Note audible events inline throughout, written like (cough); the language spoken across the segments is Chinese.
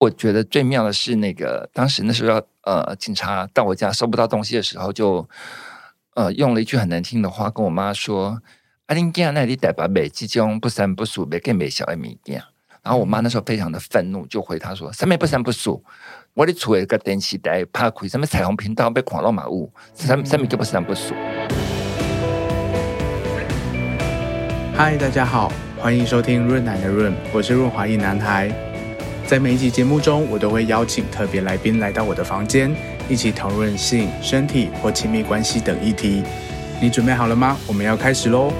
我觉得最妙的是那个当时那时候呃，警察到我家收不到东西的时候，就呃用了一句很难听的话跟我妈说：“阿玲家那里代表美这种不三不四，别更美小的米店。”然后我妈那时候非常的愤怒，就回她说：“什么不三不四？我的厝一个电视台怕亏什么彩虹频道被狂乱马物，什么什么就不三不四。”嗨，大家好，欢迎收听润男的润，我是润滑一男孩。在每一集节目中，我都会邀请特别来宾来到我的房间，一起讨论性、身体或亲密关系等议题。你准备好了吗？我们要开始喽！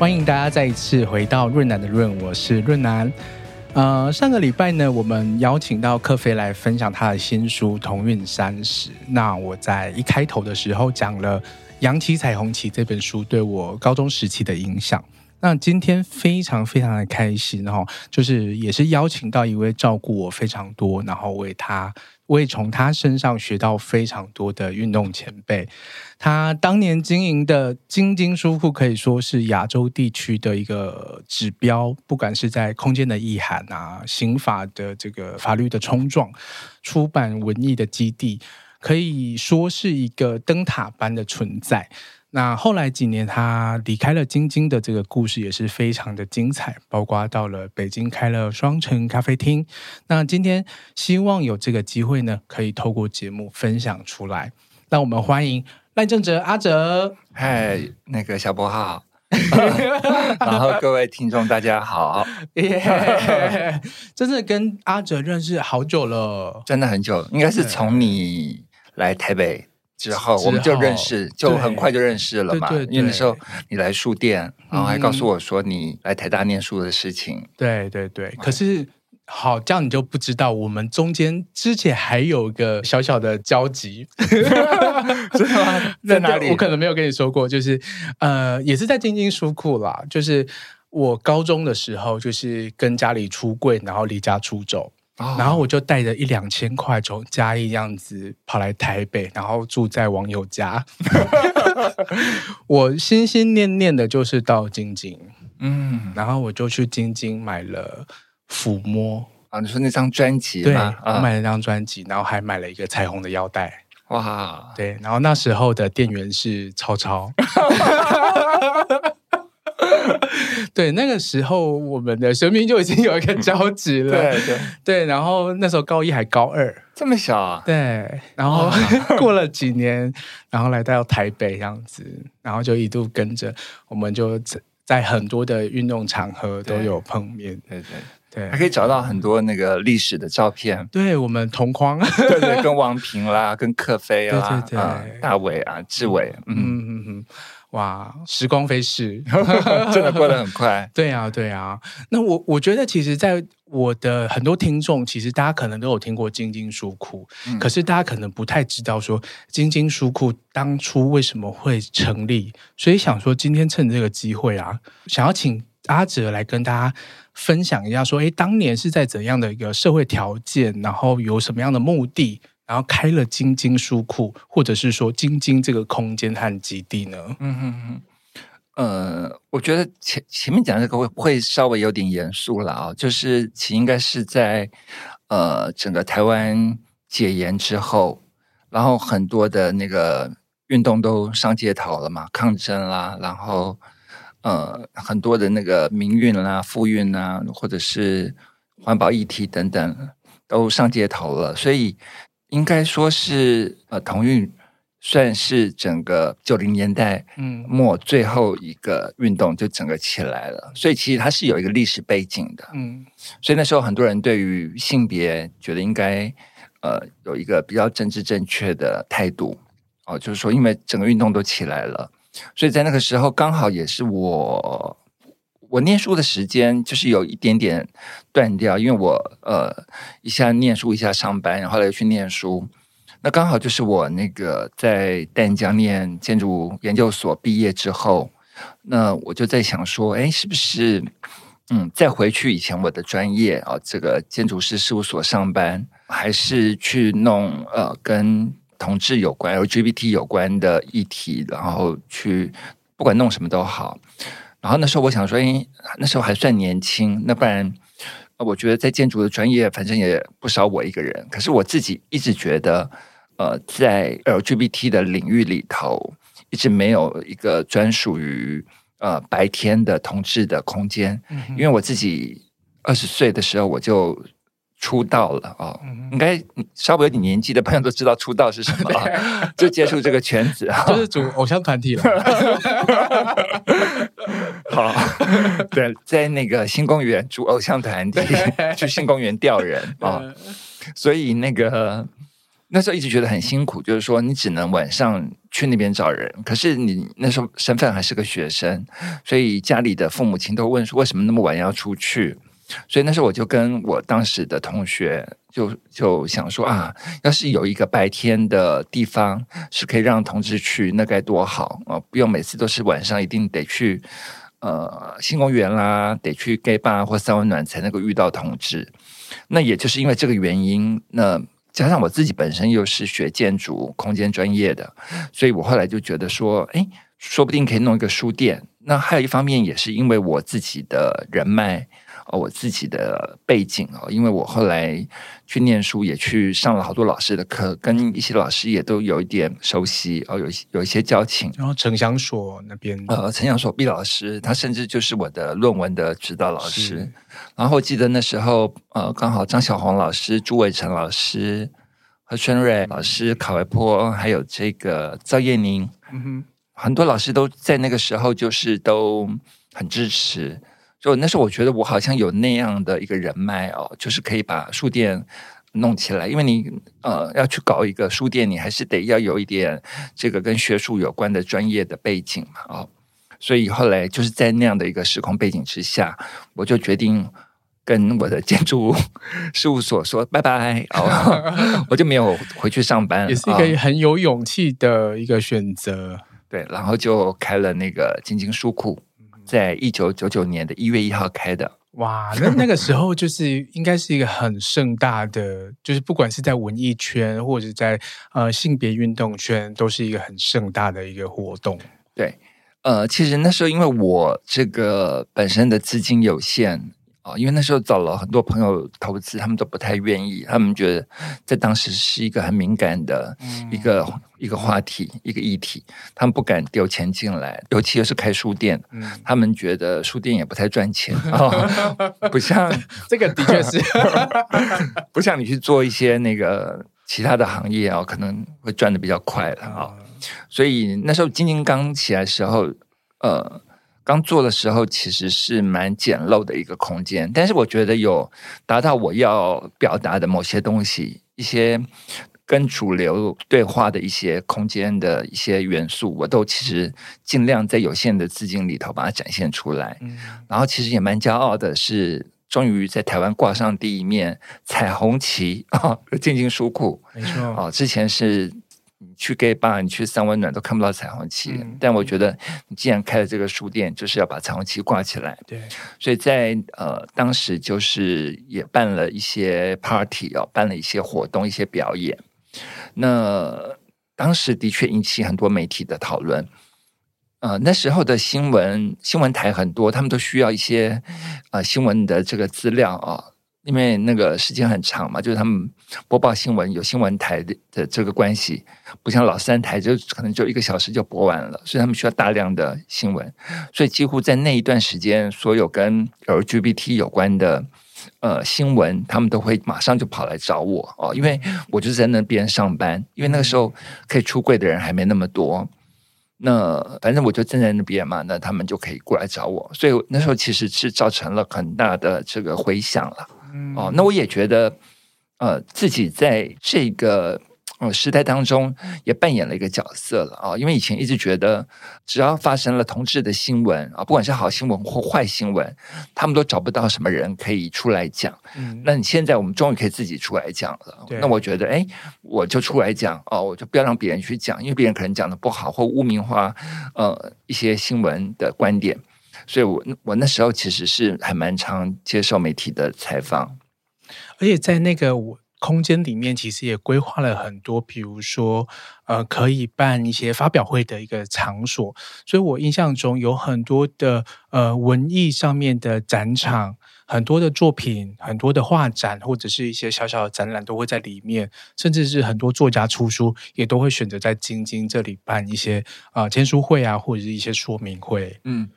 欢迎大家再一次回到润南的润，我是润南。呃，上个礼拜呢，我们邀请到克菲来分享他的新书《同运三十》。那我在一开头的时候讲了。《扬起彩虹旗》这本书对我高中时期的影响。那今天非常非常的开心哈，就是也是邀请到一位照顾我非常多，然后为他，我也从他身上学到非常多的运动前辈。他当年经营的晶晶书库可以说是亚洲地区的一个指标，不管是在空间的意涵啊、刑法的这个法律的冲撞、出版文艺的基地。可以说是一个灯塔般的存在。那后来几年，他离开了晶晶的这个故事也是非常的精彩，包括到了北京开了双城咖啡厅。那今天希望有这个机会呢，可以透过节目分享出来。那我们欢迎赖正哲阿哲。嗨，那个小波好。然后各位听众大家好，(laughs) yeah, (laughs) 真的跟阿哲认识好久了，真的很久，应该是从你。来台北之后，我们就认识，就很快就认识了嘛。对对对，因为那时候你来书店，嗯、然后还告诉我说你来台大念书的事情。对对对，可是好，这样你就不知道，我们中间之前还有个小小的交集，真的吗？在哪里？我可能没有跟你说过，就是呃，也是在晶晶书库啦。就是我高中的时候，就是跟家里出柜，然后离家出走。然后我就带着一两千块从嘉义这样子跑来台北，然后住在网友家。(laughs) 我心心念念的就是到晶晶，嗯，然后我就去晶晶买了《抚摸》啊，你说那张专辑？对，我买了那张专辑，然后还买了一个彩虹的腰带。哇，对，然后那时候的店员是超超。(laughs) (laughs) 对，那个时候我们的生命就已经有一个交集了。对对 (laughs) 对，然后那时候高一还高二，这么小啊？对，然后 (laughs) 过了几年，然后来到台北这样子，然后就一度跟着，我们就在很多的运动场合都有碰面。对对对，还可以找到很多那个历史的照片。对，我们同框，对对，跟王平啦，跟克菲啦，对对对，大伟啊，志伟，嗯嗯嗯。哇，时光飞逝，(laughs) 真的过得很快。(laughs) 对啊，对啊。那我我觉得，其实，在我的很多听众，其实大家可能都有听过晶晶书库，嗯、可是大家可能不太知道说，晶晶书库当初为什么会成立。所以想说，今天趁这个机会啊，想要请阿哲来跟大家分享一下，说，诶，当年是在怎样的一个社会条件，然后有什么样的目的？然后开了晶晶书库，或者是说晶晶这个空间和基地呢？嗯哼哼，呃，我觉得前前面讲这个会会稍微有点严肃了啊，就是其应该是在呃整个台湾解严之后，然后很多的那个运动都上街头了嘛，抗争啦，然后呃很多的那个民运啦、妇运啊，或者是环保议题等等都上街头了，所以。应该说是呃，同运算是整个九零年代末最后一个运动就整个起来了，所以其实它是有一个历史背景的。嗯，所以那时候很多人对于性别觉得应该呃有一个比较政治正确的态度哦，就是说因为整个运动都起来了，所以在那个时候刚好也是我。我念书的时间就是有一点点断掉，因为我呃一下念书一下上班，然后来去念书，那刚好就是我那个在淡江念建筑研究所毕业之后，那我就在想说，哎，是不是嗯再回去以前我的专业啊，这个建筑师事务所上班，还是去弄呃跟同志有关、LGBT 有关的议题，然后去不管弄什么都好。然后那时候我想说，哎，那时候还算年轻，那不然，我觉得在建筑的专业，反正也不少我一个人。可是我自己一直觉得，呃，在 LGBT 的领域里头，一直没有一个专属于呃白天的同志的空间。嗯、因为我自己二十岁的时候，我就。出道了啊，哦嗯、应该稍微有点年纪的朋友都知道出道是什么，(laughs) 对。就接触这个圈子啊，就是组偶像团体了。(laughs) 好，对，在那个新公园组偶像团体，对。去新公园钓人啊，哦、所以那个那时候一直觉得很辛苦，就是说你只能晚上去那边找人，可是你那时候身份还是个学生，所以家里的父母亲都问说为什么那么晚要出去。所以那时候我就跟我当时的同学就就想说啊，要是有一个白天的地方是可以让同志去，那该多好啊！不用每次都是晚上一定得去呃新公园啦，得去 gay bar 或三温暖才能够遇到同志。那也就是因为这个原因，那加上我自己本身又是学建筑空间专业的，所以我后来就觉得说，哎，说不定可以弄一个书店。那还有一方面也是因为我自己的人脉。我自己的背景哦，因为我后来去念书，也去上了好多老师的课，跟一些老师也都有一点熟悉哦，有有一些交情。然后城乡所那边，呃，城乡所毕老师，他甚至就是我的论文的指导老师。然后我记得那时候，呃，刚好张小红老师、朱伟成老师、何春瑞老师、卡维坡，还有这个赵燕宁，嗯哼，很多老师都在那个时候就是都很支持。就那时候，我觉得我好像有那样的一个人脉哦，就是可以把书店弄起来。因为你呃要去搞一个书店，你还是得要有一点这个跟学术有关的专业的背景嘛，哦。所以后来就是在那样的一个时空背景之下，我就决定跟我的建筑 (laughs) 事务所说拜拜哦，(laughs) 我就没有回去上班，也是一个很有勇气的一个选择。哦，对，然后就开了那个晶晶书库。在一九九九年的一月一号开的，哇，那那个时候就是应该是一个很盛大的，就是不管是在文艺圈或者在呃性别运动圈，都是一个很盛大的一个活动。对，呃，其实那时候因为我这个本身的资金有限。啊，因为那时候找了很多朋友投资，他们都不太愿意，他们觉得在当时是一个很敏感的一个、嗯、一个话题，一个议题，他们不敢丢钱进来，尤其又是开书店，嗯、他们觉得书店也不太赚钱啊，(laughs) 不像 (laughs) 这个的确是，(laughs) 不像你去做一些那个其他的行业啊，可能会赚的比较快了啊，嗯、所以那时候晶晶刚起来的时候，呃。刚做的时候其实是蛮简陋的一个空间，但是我觉得有达到我要表达的某些东西，一些跟主流对话的一些空间的一些元素，我都其实尽量在有限的资金里头把它展现出来。嗯，然后其实也蛮骄傲的是，终于在台湾挂上第一面彩虹旗啊！进京书库，没错啊，之前是。你去 gay bar，你去三温暖都看不到彩虹旗。嗯、但我觉得，你既然开了这个书店，就是要把彩虹旗挂起来。对，所以在呃当时就是也办了一些 party 哦，办了一些活动、一些表演。那当时的确引起很多媒体的讨论。呃，那时候的新闻新闻台很多，他们都需要一些呃新闻的这个资料啊。因为那个时间很长嘛，就是他们播报新闻有新闻台的这个关系，不像老三台就可能就一个小时就播完了，所以他们需要大量的新闻，所以几乎在那一段时间，所有跟 LGBT 有关的呃新闻，他们都会马上就跑来找我哦，因为我就在那边上班，因为那个时候可以出柜的人还没那么多，那反正我就站在那边嘛，那他们就可以过来找我，所以那时候其实是造成了很大的这个回响了。哦，那我也觉得，呃，自己在这个呃时代当中也扮演了一个角色了啊、哦。因为以前一直觉得，只要发生了同志的新闻啊、哦，不管是好新闻或坏新闻，他们都找不到什么人可以出来讲。嗯，那你现在我们终于可以自己出来讲了。那我觉得，哎，我就出来讲哦，我就不要让别人去讲，因为别人可能讲的不好或污名化呃一些新闻的观点。所以我我那时候其实是还蛮常接受媒体的采访，而且在那个空间里面，其实也规划了很多，比如说呃，可以办一些发表会的一个场所。所以我印象中有很多的呃文艺上面的展场。很多的作品、很多的画展或者是一些小小的展览都会在里面，甚至是很多作家出书也都会选择在京津这里办一些啊签书会啊，或者是一些说明会。嗯，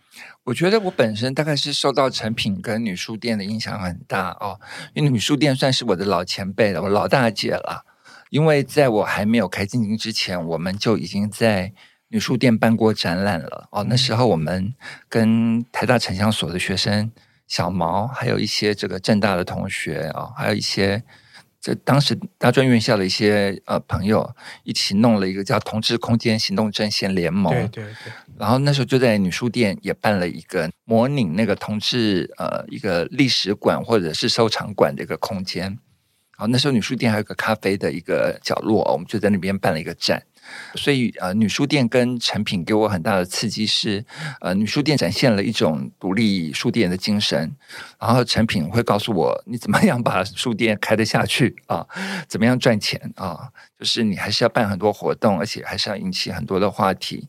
我觉得我本身大概是受到成品跟女书店的影响很大哦，因为女书店算是我的老前辈了，我老大姐了。因为在我还没有开京津之前，我们就已经在女书店办过展览了哦。那时候我们跟台大城乡所的学生小毛，还有一些这个政大的同学啊、哦，还有一些这当时大专院校的一些呃朋友，一起弄了一个叫“同志空间行动阵线联盟”。对对对。然后那时候就在女书店也办了一个模拟那个同志呃一个历史馆或者是收藏馆的一个空间。然后，那时候女书店还有个咖啡的一个角落，我们就在那边办了一个展。所以，呃，女书店跟成品给我很大的刺激是，呃，女书店展现了一种独立书店的精神，然后成品会告诉我你怎么样把书店开得下去啊，怎么样赚钱啊，就是你还是要办很多活动，而且还是要引起很多的话题，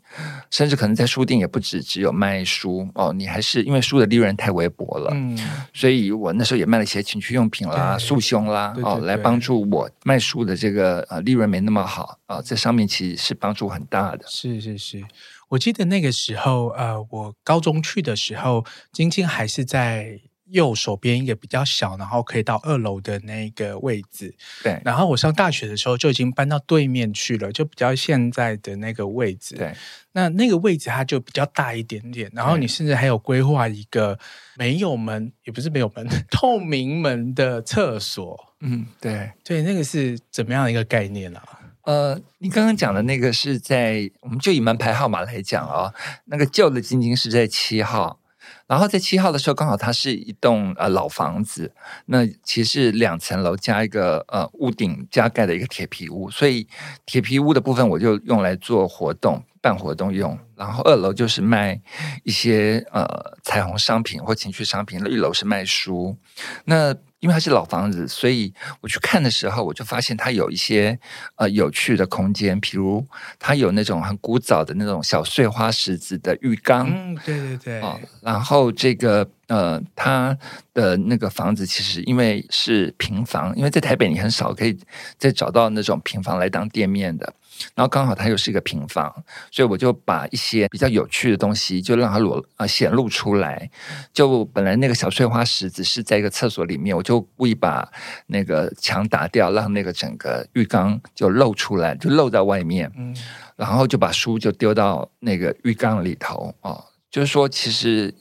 甚至可能在书店也不止只有卖书哦，你还是因为书的利润太微薄了，嗯，所以我那时候也卖了一些情趣用品啦、束胸啦，对对对哦，来帮助我卖书的这个呃利润没那么好啊，这上面其实。是帮助很大的，是是是，我记得那个时候，呃，我高中去的时候，晶晶还是在右手边一个比较小，然后可以到二楼的那个位置。对，然后我上大学的时候就已经搬到对面去了，就比较现在的那个位置。对，那那个位置它就比较大一点点，然后你甚至还有规划一个没有门，也不是没有门，(laughs) 透明门的厕所。嗯，对，对，那个是怎么样的一个概念啊？呃，你刚刚讲的那个是在，我们就以门牌号码来讲啊、哦，那个旧的晶晶是在七号，然后在七号的时候，刚好它是一栋呃老房子，那其实两层楼加一个呃屋顶加盖的一个铁皮屋，所以铁皮屋的部分我就用来做活动。办活动用，然后二楼就是卖一些呃彩虹商品或情趣商品，一楼是卖书，那。因为它是老房子，所以我去看的时候，我就发现它有一些呃有趣的空间，比如它有那种很古早的那种小碎花石子的浴缸，嗯，对对对，哦，然后这个呃，它的那个房子其实因为是平房，因为在台北你很少可以再找到那种平房来当店面的。然后刚好它又是一个平房，所以我就把一些比较有趣的东西就让它裸啊显露出来。就本来那个小碎花石子是在一个厕所里面，我就故意把那个墙打掉，让那个整个浴缸就露出来，就露在外面。嗯，然后就把书就丢到那个浴缸里头哦，就是说其实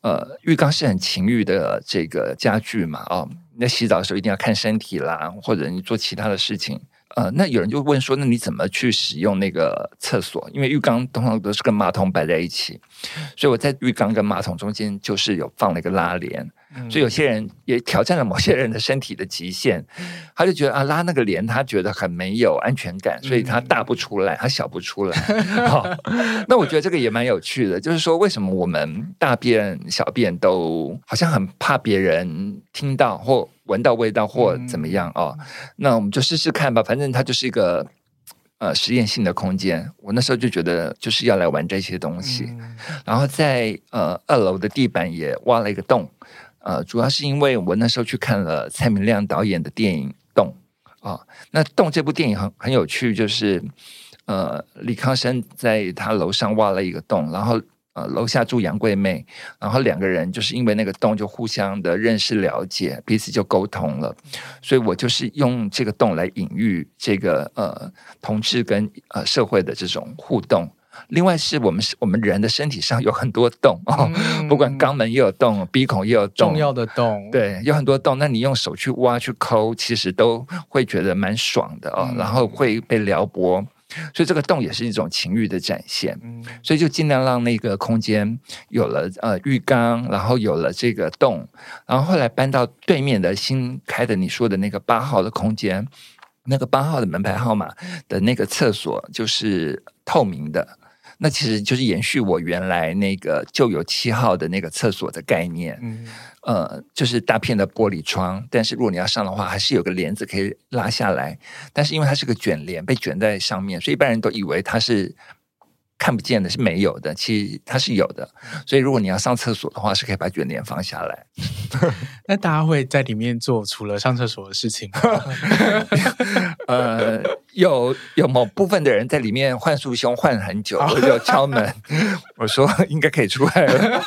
呃浴缸是很情欲的这个家具嘛哦，那洗澡的时候一定要看身体啦，或者你做其他的事情。呃，那有人就问说，那你怎么去使用那个厕所？因为浴缸通常都是跟马桶摆在一起，所以我在浴缸跟马桶中间就是有放了一个拉帘。所以有些人也挑战了某些人的身体的极限，他就觉得啊，拉那个帘他觉得很没有安全感，所以他大不出来，他小不出来。好，那我觉得这个也蛮有趣的，就是说为什么我们大便小便都好像很怕别人听到或闻到味道或怎么样哦？那我们就试试看吧，反正它就是一个呃实验性的空间。我那时候就觉得就是要来玩这些东西，然后在呃二楼的地板也挖了一个洞。呃，主要是因为我那时候去看了蔡明亮导演的电影《洞》啊、哦，那《洞》这部电影很很有趣，就是呃，李康生在他楼上挖了一个洞，然后呃，楼下住杨贵妹，然后两个人就是因为那个洞就互相的认识了解，彼此就沟通了，所以我就是用这个洞来隐喻这个呃同志跟呃社会的这种互动。另外是我们是我们人的身体上有很多洞哦，(laughs) 嗯、不管肛门也有洞，鼻孔也有洞，重要的洞，对，有很多洞。那你用手去挖去抠，其实都会觉得蛮爽的哦，嗯、然后会被撩拨，所以这个洞也是一种情欲的展现。嗯、所以就尽量让那个空间有了呃浴缸，然后有了这个洞，然后后来搬到对面的新开的你说的那个八号的空间，那个八号的门牌号码的那个厕所就是透明的。那其实就是延续我原来那个旧有七号的那个厕所的概念，嗯，呃，就是大片的玻璃窗，但是如果你要上的话，还是有个帘子可以拉下来，但是因为它是个卷帘，被卷在上面，所以一般人都以为它是看不见的，是没有的。其实它是有的，所以如果你要上厕所的话，是可以把卷帘放下来。(laughs) 那大家会在里面做除了上厕所的事情吗？(laughs) 呃，有有某部分的人在里面换束胸换很久，我就敲门，(laughs) 我说应该可以出来了。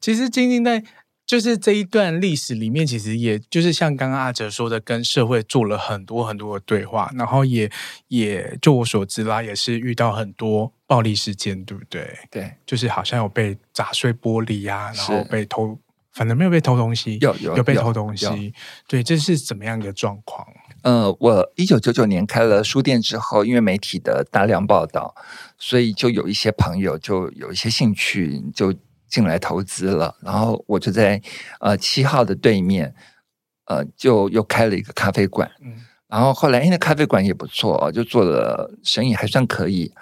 其实晶晶在。就是这一段历史里面，其实也就是像刚刚阿哲说的，跟社会做了很多很多的对话，然后也也就我所知啦，也是遇到很多暴力事件，对不对？对，就是好像有被砸碎玻璃啊，然后被偷，反正没有被偷东西，有有有被偷东西，对，这是怎么样一个状况？呃，我一九九九年开了书店之后，因为媒体的大量报道，所以就有一些朋友就有一些兴趣就。进来投资了，然后我就在呃七号的对面，呃，就又开了一个咖啡馆。嗯，然后后来因为咖啡馆也不错，就做了生意还算可以。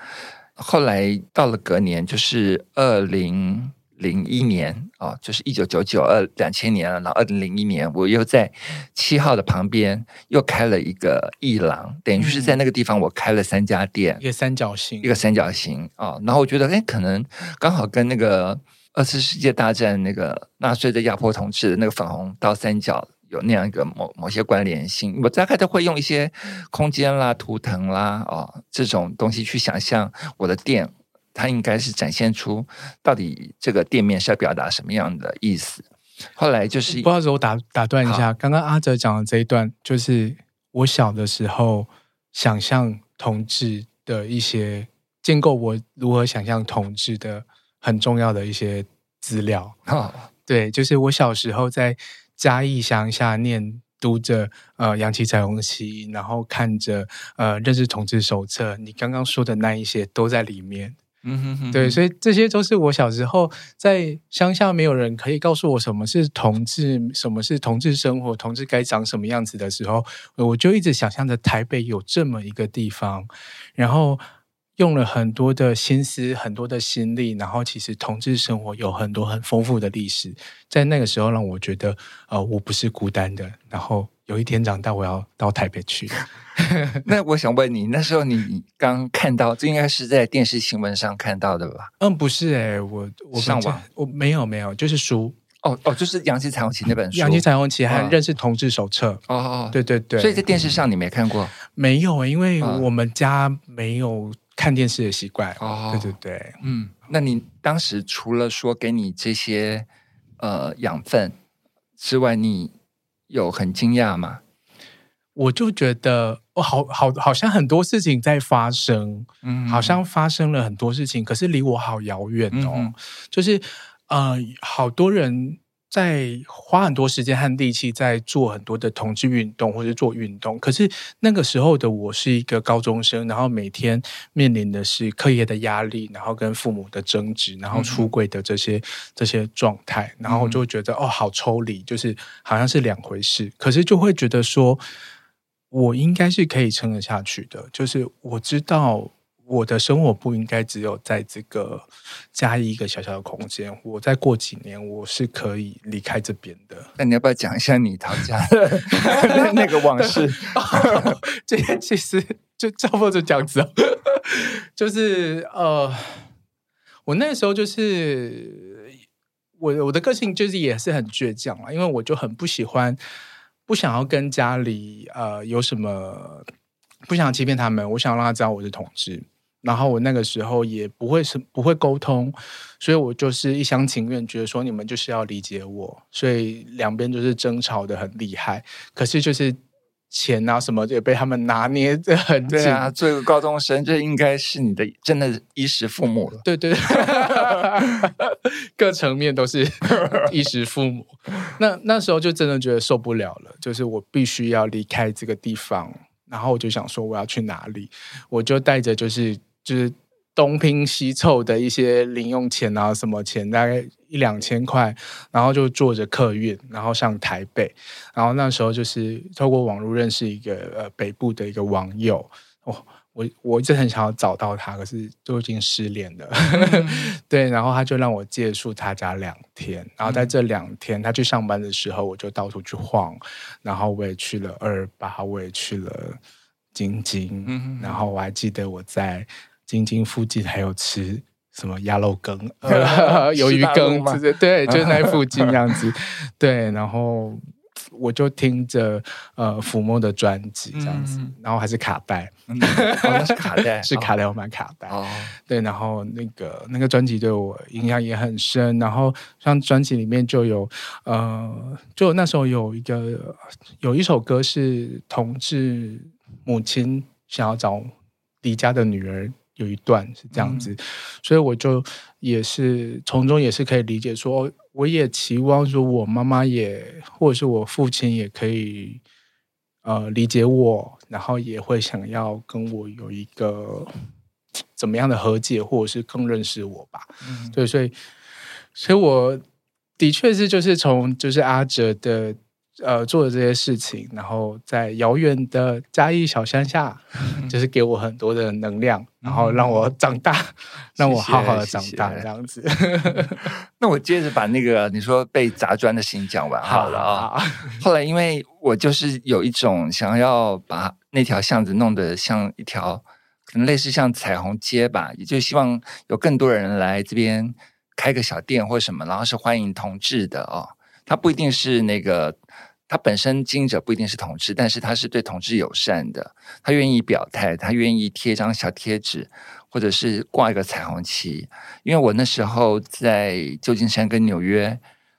后来到了隔年，就是二零零一年啊，就是一九九九二两千年了。然后二零零一年，我又在七号的旁边又开了一个艺廊，等于是在那个地方我开了三家店，一个三角形，一个三角形啊。然后我觉得，哎，可能刚好跟那个。二次世界大战那个纳粹的压迫统治的那个粉红倒三角有那样一个某某些关联性，我大概都会用一些空间啦、图腾啦、哦这种东西去想象我的店，它应该是展现出到底这个店面是要表达什么样的意思。后来就是，不好意思，我打打断一下，刚刚阿哲讲的这一段，就是我小的时候想象同志的一些建构，我如何想象同志的。很重要的一些资料，(laughs) 哦、对，就是我小时候在嘉义乡下念读着呃杨起彩虹旗，然后看着呃认识同志手册，你刚刚说的那一些都在里面，嗯哼哼，对，所以这些都是我小时候在乡下没有人可以告诉我什么是同志，什么是同志生活，同志该长什么样子的时候，我就一直想象着台北有这么一个地方，然后。用了很多的心思，很多的心力，然后其实同志生活有很多很丰富的历史，在那个时候让我觉得，呃，我不是孤单的。然后有一天长大，我要到台北去。(laughs) 那我想问你，那时候你刚看到，这应该是在电视新闻上看到的吧？嗯，不是哎、欸，我我上网我没有没有，就是书哦哦，就是《杨奇彩虹旗》那本书，《杨奇彩虹旗》还认识同志手册哦哦，对对对，所以在电视上你没看过？没有，因为我们家没有。看电视的习惯。哦，对对对，嗯，那你当时除了说给你这些呃养分之外，你有很惊讶吗？我就觉得，我好好好像很多事情在发生，嗯，好像发生了很多事情，可是离我好遥远哦，嗯、就是呃，好多人。在花很多时间和力气在做很多的同志运动或者做运动，可是那个时候的我是一个高中生，然后每天面临的是课业的压力，然后跟父母的争执，然后出柜的这些、嗯、这些状态，然后就会觉得、嗯、哦，好抽离，就是好像是两回事。可是就会觉得说，我应该是可以撑得下去的，就是我知道。我的生活不应该只有在这个加一个小小的空间。我再过几年，我是可以离开这边的。那你要不要讲一下你逃家的 (laughs) 那个往事？这其实就差不多就这样子。就是呃，我那个时候就是我我的个性就是也是很倔强嘛，因为我就很不喜欢，不想要跟家里呃有什么，不想欺骗他们，我想让他知道我是同志。然后我那个时候也不会是不会沟通，所以我就是一厢情愿，觉得说你们就是要理解我，所以两边就是争吵的很厉害。可是就是钱啊什么也被他们拿捏的很紧。对啊，做一个高中生，这应该是你的真的衣食父母了。对对，(laughs) 各层面都是 (laughs) 衣食父母。那那时候就真的觉得受不了了，就是我必须要离开这个地方。然后我就想说我要去哪里，我就带着就是。就是东拼西凑的一些零用钱啊，什么钱，大概一两千块，然后就坐着客运，然后上台北，然后那时候就是透过网络认识一个呃北部的一个网友，哦，我我一直很想要找到他，可是都已经失联了，嗯、(laughs) 对，然后他就让我借宿他家两天，然后在这两天他去上班的时候，我就到处去晃，然后我也去了二二八，我也去了。晶晶，嗯，然后我还记得我在晶晶附近还有吃什么鸭肉羹、(laughs) 鱿鱼羹，对对，就是那附近这样子，(laughs) 对，然后。我就听着呃抚摸的专辑这样子，嗯、然后还是卡带，嗯哦、是卡带，(laughs) 是卡带，我买卡带。哦，对，然后那个那个专辑对我影响也很深。然后像专辑里面就有呃，就那时候有一个有一首歌是同志母亲想要找离家的女儿。有一段是这样子，嗯、所以我就也是从中也是可以理解说，我也期望说我妈妈也或者是我父亲也可以呃理解我，然后也会想要跟我有一个怎么样的和解，或者是更认识我吧。嗯，对，所以所以我的确是就是从就是阿哲的。呃，做的这些事情，然后在遥远的嘉义小乡下，(laughs) 嗯、就是给我很多的能量，然后让我长大，嗯、让我好好的长大，这样子。(laughs) 那我接着把那个你说被砸砖的事情讲完好了啊。后来因为我就是有一种想要把那条巷子弄得像一条，可能类似像彩虹街吧，也就希望有更多人来这边开个小店或什么，然后是欢迎同志的哦。他不一定是那个。他本身经营者不一定是同志，但是他是对同志友善的。他愿意表态，他愿意贴一张小贴纸，或者是挂一个彩虹旗。因为我那时候在旧金山跟纽约，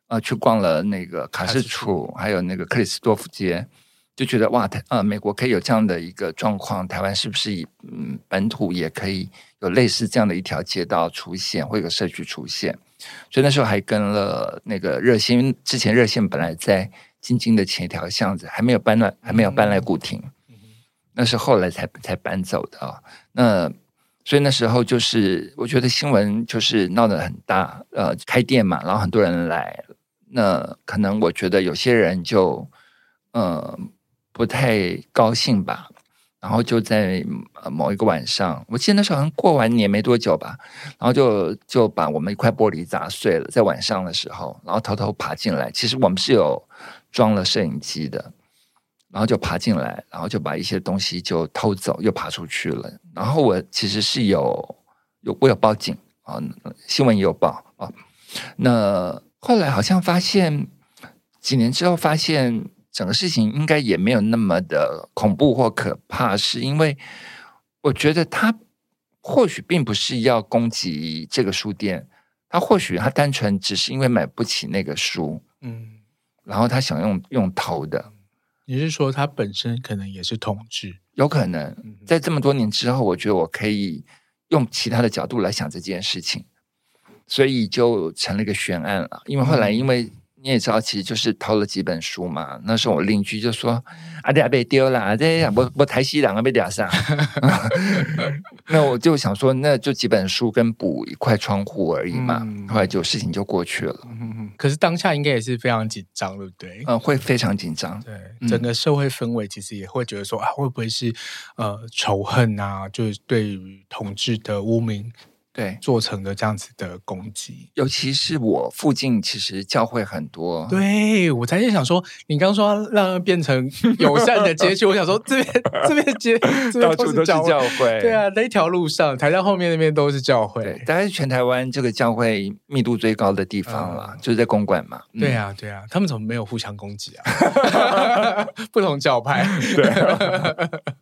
呃，去逛了那个卡斯楚，还有那个克里斯多夫街，就觉得哇，台呃，美国可以有这样的一个状况，台湾是不是以嗯本土也可以有类似这样的一条街道出现，或一个社区出现？所以那时候还跟了那个热线，之前热线本来在。静静的前一条巷子还没有搬来，还没有搬来古亭，那是后来才才搬走的啊、哦。那所以那时候就是，我觉得新闻就是闹得很大，呃，开店嘛，然后很多人来，那可能我觉得有些人就呃不太高兴吧。然后就在某一个晚上，我记得那时候好像过完年没多久吧，然后就就把我们一块玻璃砸碎了，在晚上的时候，然后偷偷爬进来。其实我们是有。装了摄影机的，然后就爬进来，然后就把一些东西就偷走，又爬出去了。然后我其实是有有我有报警啊，新闻也有报啊。那后来好像发现，几年之后发现整个事情应该也没有那么的恐怖或可怕，是因为我觉得他或许并不是要攻击这个书店，他或许他单纯只是因为买不起那个书，嗯。然后他想用用偷的，你是说他本身可能也是同志？有可能，在这么多年之后，我觉得我可以用其他的角度来想这件事情，所以就成了一个悬案了。因为后来因为。你也知道，其实就是偷了几本书嘛。那时候我邻居就说：“阿弟被丢了，这 (laughs) 我我台西两个被掉上。(laughs) ”那我就想说，那就几本书跟补一块窗户而已嘛。嗯、后来就事情就过去了。嗯、可是当下应该也是非常紧张，对不对？嗯，会非常紧张。对，整个社会氛围其实也会觉得说啊，会不会是呃仇恨啊？就是对于同志的污名。对，做成的这样子的攻击，尤其是我附近，其实教会很多。对，我才是想说，你刚说让它变成友善的街区，我想说这边这边街到处都是教会。对啊，那一条路上，台大后面那边都是教会，大概是全台湾这个教会密度最高的地方了，嗯、就是在公馆嘛。对啊，对啊，他们怎么没有互相攻击啊？(laughs) 不同教派，对。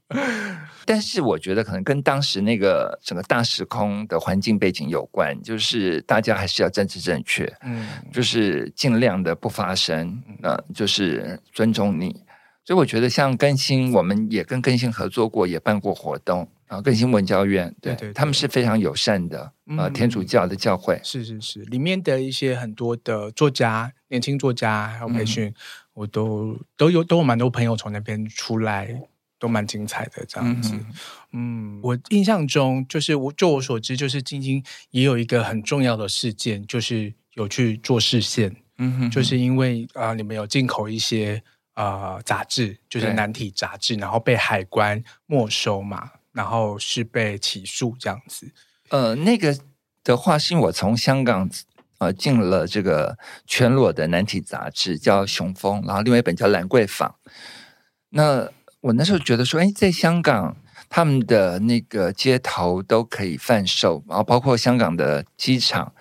但是我觉得可能跟当时那个整个大时空的环境背景有关，就是大家还是要政治正确，嗯，就是尽量的不发声，那、呃、就是尊重你。所以我觉得像更新，我们也跟更新合作过，也办过活动啊。更新文教院，对，对，对，他们是非常友善的，呃，天主教的教会，嗯、是是是，里面的一些很多的作家，年轻作家还有培训，嗯、我都都有都有蛮多朋友从那边出来。都蛮精彩的这样子，嗯，嗯，我印象中就是我就我所知，就是晶晶也有一个很重要的事件，就是有去做视线，嗯哼，哼，就是因为啊、呃，你们有进口一些啊、呃、杂志，就是难体杂志，然后被海关没收嘛，然后是被起诉这样子。呃，那个的话是因为我从香港呃进了这个全裸的男体杂志叫《雄风》，然后另外一本叫《兰桂坊》，那。我那时候觉得说，哎，在香港他们的那个街头都可以贩售，然后包括香港的机场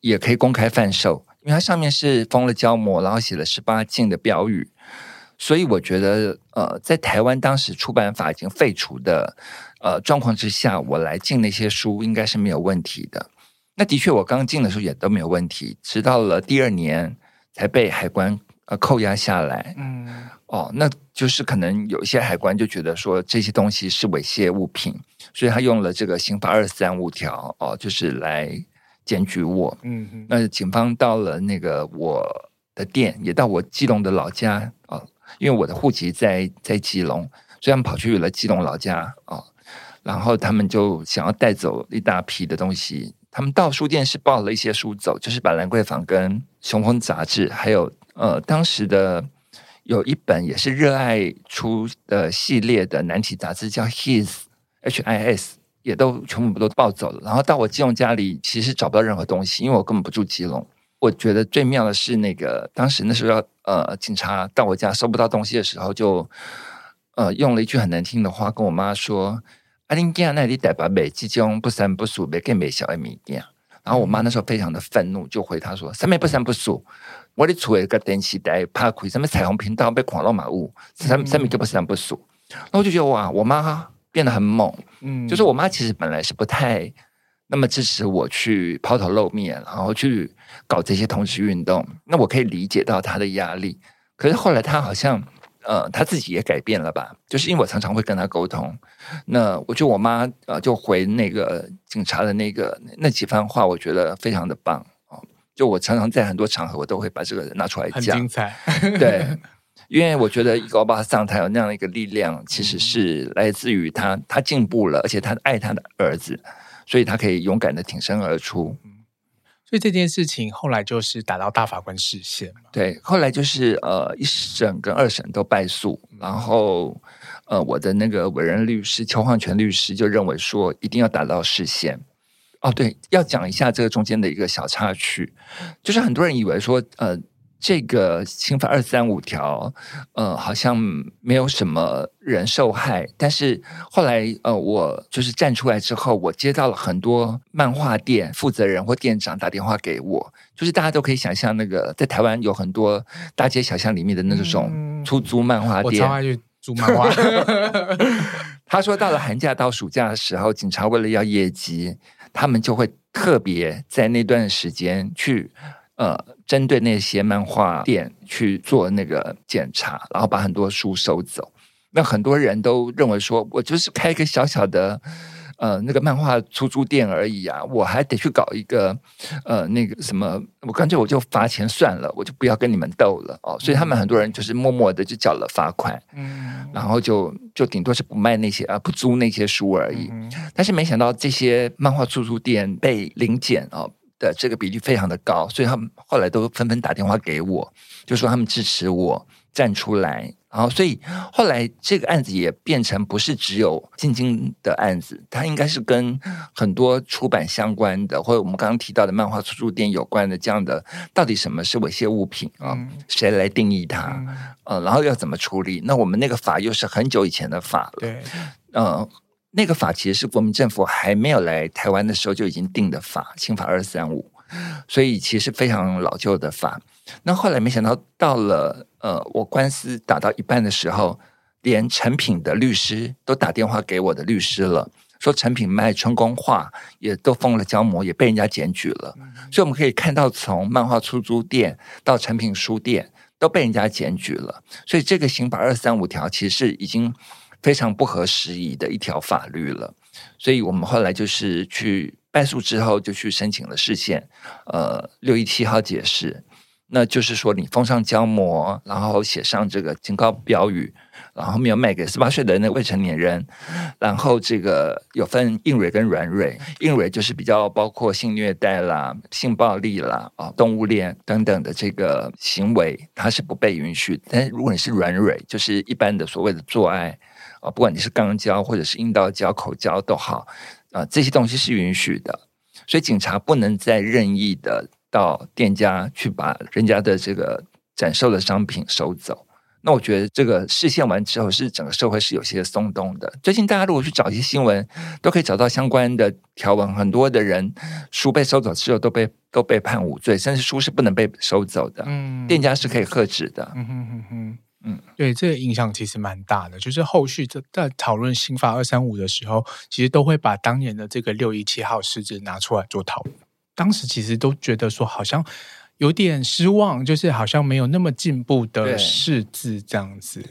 也可以公开贩售，因为它上面是封了胶膜，然后写了十八禁的标语。所以我觉得，呃，在台湾当时出版法已经废除的呃状况之下，我来进那些书应该是没有问题的。那的确，我刚进的时候也都没有问题，直到了第二年才被海关呃扣押下来。嗯，哦，那就是可能有一些海关就觉得说这些东西是猥亵物品，所以他用了这个刑法二三五条哦，就是来检举我。嗯嗯，那警方到了那个我的店，也到我基隆的老家哦。因为我的户籍在在基隆，所以他们跑去了基隆老家啊、哦，然后他们就想要带走一大批的东西。他们到书店是抱了一些书走，就是把《兰桂坊》跟《雄风》杂志，还有呃当时的有一本也是热爱出的系列的难题杂志，叫 His H I S，也都全部都抱走了。然后到我基隆家里，其实找不到任何东西，因为我根本不住基隆。我觉得最妙的是，那个当时那时候要呃，警察到我家收不到东西的时候就，呃用了一句很难听的话跟我妈说：“阿玲家那里代把美即将不三不四，别给美小艾米店。”然后我妈那时候非常的愤怒，就回她说：“什么不三不四？我的厝一个电视台怕亏，什么彩虹频道被狂乱马物，什么什么个不三不四。”然后我就觉得哇，我妈变得很猛，嗯，就是我妈其实本来是不太。那么支持我去抛头露面，然后去搞这些同时运动，那我可以理解到她的压力。可是后来她好像，呃，他自己也改变了吧？就是因为我常常会跟他沟通，那我觉得我妈呃就回那个警察的那个那几番话，我觉得非常的棒哦。就我常常在很多场合，我都会把这个拿出来讲，很精彩。对，因为我觉得一个欧巴桑他有那样的一个力量，其实是来自于他，他进步了，而且他爱他的儿子。所以他可以勇敢的挺身而出，所以这件事情后来就是打到大法官视线嘛。对，后来就是呃一审跟二审都败诉，然后呃我的那个委任律师邱焕全律师就认为说一定要打到释宪。哦，对，要讲一下这个中间的一个小插曲，就是很多人以为说呃。这个刑法二三五条，呃，好像没有什么人受害。但是后来，呃，我就是站出来之后，我接到了很多漫画店负责人或店长打电话给我，就是大家都可以想象，那个在台湾有很多大街小巷里面的那种出租漫画店，嗯、我超爱去租漫画。(laughs) (laughs) 他说，到了寒假到暑假的时候，警察为了要业绩，他们就会特别在那段时间去。呃，针对那些漫画店去做那个检查，然后把很多书收走。那很多人都认为说，我就是开一个小小的呃那个漫画出租店而已啊，我还得去搞一个呃那个什么，我干脆我就罚钱算了，我就不要跟你们斗了哦。所以他们很多人就是默默的就缴了罚款，嗯，然后就就顶多是不卖那些啊，不租那些书而已。嗯，但是没想到这些漫画出租店被临检哦。的这个比例非常的高，所以他们后来都纷纷打电话给我，就说他们支持我站出来。然后，所以后来这个案子也变成不是只有进京的案子，它应该是跟很多出版相关的，或者我们刚刚提到的漫画出租店有关的这样的，到底什么是猥亵物品啊？嗯、谁来定义它？嗯、呃，然后要怎么处理？那我们那个法又是很久以前的法了，对，嗯、呃。那个法其实是国民政府还没有来台湾的时候就已经定的法，刑法二三五，所以其实非常老旧的法。那后来没想到到了呃，我官司打到一半的时候，连成品的律师都打电话给我的律师了，说成品卖春宫画也都封了胶膜，也被人家检举了。所以我们可以看到，从漫画出租店到成品书店都被人家检举了。所以这个刑法二三五条其实是已经。非常不合时宜的一条法律了，所以我们后来就是去败诉之后，就去申请了释宪，呃，六一七号解释，那就是说你封上胶膜，然后写上这个警告标语，然后没有卖给十八岁的那未成年人，然后这个有分硬蕊跟软蕊，硬蕊就是比较包括性虐待啦、性暴力啦、啊动物恋等等的这个行为，它是不被允许，但如果你是软蕊，就是一般的所谓的做爱。啊，不管你是肛交或者是阴道交、口交都好，啊，这些东西是允许的，所以警察不能再任意的到店家去把人家的这个展售的商品收走。那我觉得这个释宪完之后，是整个社会是有些松动的。最近大家如果去找一些新闻，都可以找到相关的条文。很多的人书被收走之后，都被都被判无罪，甚至书是不能被收走的。嗯，店家是可以喝止的。嗯哼哼哼。嗯，对，这个影响其实蛮大的。就是后续在在讨论刑法二三五的时候，其实都会把当年的这个六一七号事件拿出来做讨论。当时其实都觉得说，好像有点失望，就是好像没有那么进步的试字这样子。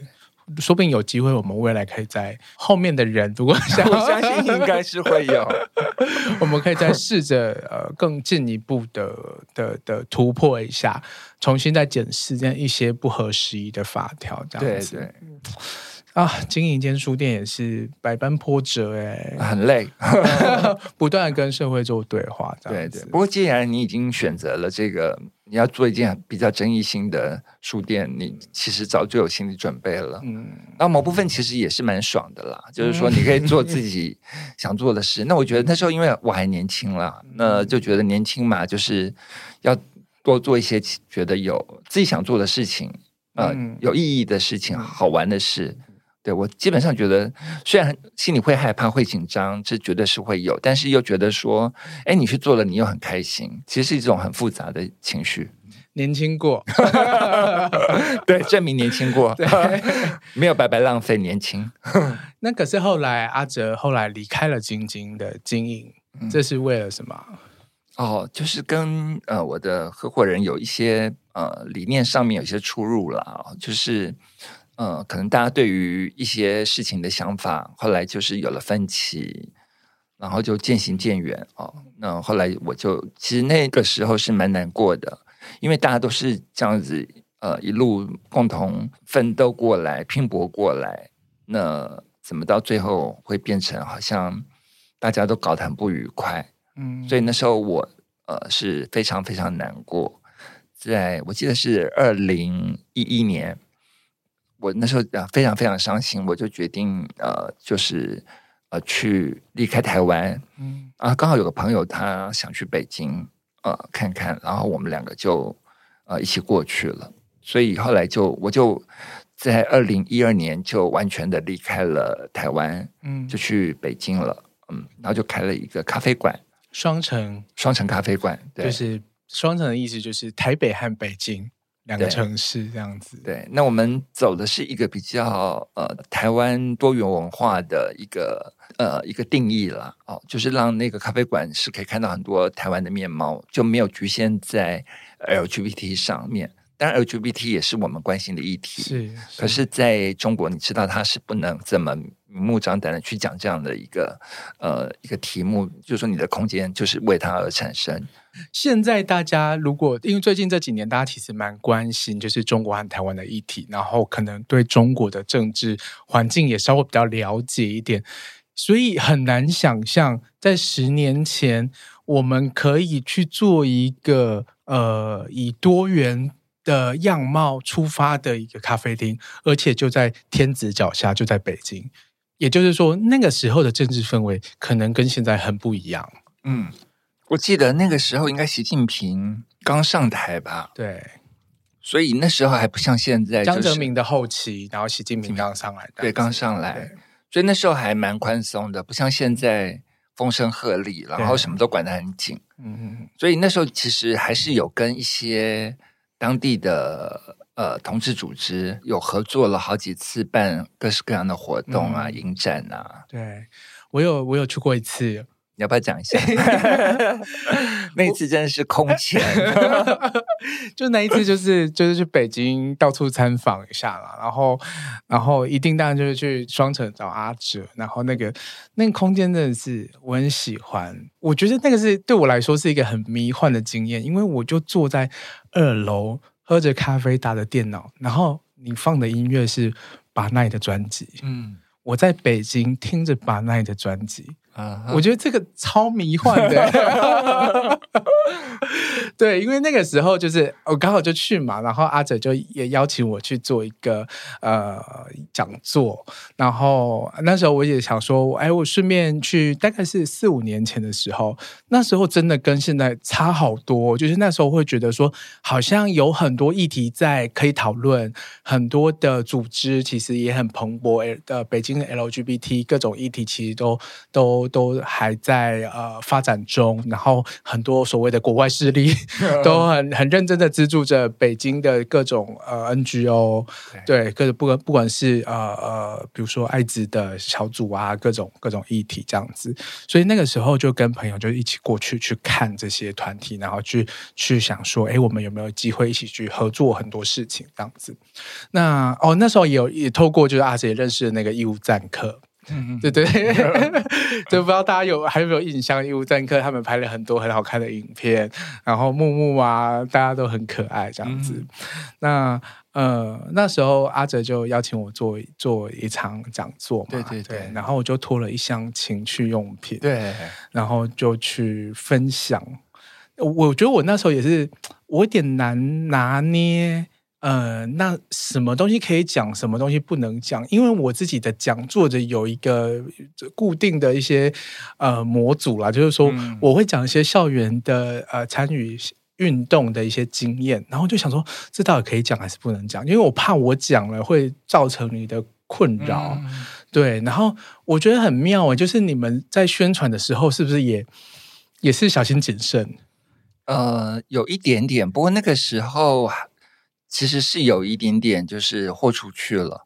说不定有机会，我们未来可以在后面的人，如果想我相信应该是会有，(laughs) 我们可以再试着呃更进一步的的的突破一下，重新再检视这样一些不合时宜的法条，这样子。对对啊，经营一间书店也是百般波折哎，很累，(laughs) 不断跟社会做对话。对对。不过既然你已经选择了这个，你要做一件比较争议性的书店，你其实早就有心理准备了。嗯。那某部分其实也是蛮爽的啦，就是说你可以做自己想做的事。那我觉得那时候因为我还年轻啦，那就觉得年轻嘛，就是要多做一些觉得有自己想做的事情，呃，有意义的事情，好玩的事。对，我基本上觉得，虽然心里会害怕、会紧张，这绝对是会有，但是又觉得说，哎，你去做了，你又很开心，其实是一种很复杂的情绪。年轻过，(laughs) 对，证明年轻过，对 (laughs) 没有白白浪费年轻。(laughs) 那可是后来阿哲后来离开了晶晶的经营，这是为了什么？哦，就是跟呃我的合伙人有一些呃理念上面有一些出入了，就是。嗯，可能大家对于一些事情的想法，后来就是有了分歧，然后就渐行渐远哦。那后来我就其实那个时候是蛮难过的，因为大家都是这样子，呃，一路共同奋斗过来、拼搏过来，那怎么到最后会变成好像大家都搞得很不愉快？嗯，所以那时候我呃是非常非常难过，在我记得是二零一一年。我那时候啊非常非常伤心，我就决定呃就是呃去离开台湾，嗯。啊刚好有个朋友他想去北京呃看看，然后我们两个就呃一起过去了，所以后来就我就在二零一二年就完全的离开了台湾，嗯。就去北京了，嗯然后就开了一个咖啡馆，双城。双城咖啡馆，对，就是双城的意思就是台北和北京。两个城市这样子，对。那我们走的是一个比较呃台湾多元文化的一个呃一个定义了。哦，就是让那个咖啡馆是可以看到很多台湾的面貌，就没有局限在 LGBT 上面。当然，LGBT 也是我们关心的议题，是。是可是在中国，你知道它是不能这么明目张胆的去讲这样的一个呃一个题目，就是说你的空间就是为它而产生。现在大家如果因为最近这几年，大家其实蛮关心就是中国和台湾的议题，然后可能对中国的政治环境也稍微比较了解一点，所以很难想象在十年前我们可以去做一个呃以多元的样貌出发的一个咖啡厅，而且就在天子脚下，就在北京。也就是说，那个时候的政治氛围可能跟现在很不一样。嗯。我记得那个时候应该习近平刚上台吧？对，所以那时候还不像现在，江泽民的后期，然后习近平刚上来的，对，刚上来，所以那时候还蛮宽松的，不像现在风声鹤唳，然后什么都管得很紧。嗯嗯，所以那时候其实还是有跟一些当地的呃同志组织有合作了好几次，办各式各样的活动啊、影展啊。对，我有我有去过一次。你要不要讲一下？(laughs) 那一次真的是空前，(laughs) 就那一次就是就是去北京到处参访一下了，然后然后一定当然就是去双城找阿哲，然后那个那个空间真的是我很喜欢，我觉得那个是对我来说是一个很迷幻的经验，因为我就坐在二楼喝着咖啡，打着电脑，然后你放的音乐是巴奈的专辑，嗯，我在北京听着巴奈的专辑。啊，uh. 我觉得这个超迷幻的。(laughs) 对，因为那个时候就是我刚好就去嘛，然后阿哲就也邀请我去做一个呃讲座，然后那时候我也想说，哎，我顺便去，大概是四五年前的时候，那时候真的跟现在差好多，就是那时候会觉得说，好像有很多议题在可以讨论，很多的组织其实也很蓬勃，呃，北京的 LGBT 各种议题其实都都都还在呃发展中，然后很多所谓的国外势力。(laughs) 都很很认真的资助着北京的各种呃 NGO，对，各种不管不管是呃呃，比如说艾滋的小组啊，各种各种议题这样子，所以那个时候就跟朋友就一起过去去看这些团体，然后去去想说，哎，我们有没有机会一起去合作很多事情这样子？那哦，那时候也有也透过就是阿姐认识的那个义务赞客。嗯，对对，(laughs) 就不知道大家有还有没有印象？义务赞客他们拍了很多很好看的影片，然后木木啊，大家都很可爱这样子。嗯、那呃，那时候阿哲就邀请我做做一场讲座嘛，对对对，对，然后我就拖了一箱情趣用品，对，然后就去分享。我觉得我那时候也是，我有点难拿捏。呃，那什么东西可以讲，什么东西不能讲？因为我自己的讲座的有一个固定的一些呃模组啦，就是说我会讲一些校园的呃参与运动的一些经验，然后就想说这到底可以讲还是不能讲？因为我怕我讲了会造成你的困扰，嗯、对。然后我觉得很妙诶，就是你们在宣传的时候是不是也也是小心谨慎？呃，有一点点，不过那个时候。其实是有一点点，就是豁出去了，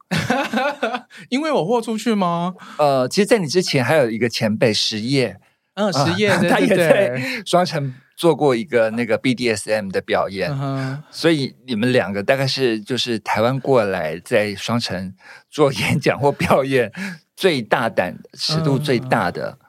(laughs) 因为我豁出去吗？呃，其实，在你之前还有一个前辈石叶，嗯，石叶、(laughs) 呃、他也在双城做过一个那个 BDSM 的表演，嗯、所以你们两个大概是就是台湾过来在双城做演讲或表演最大胆、尺度最大的。嗯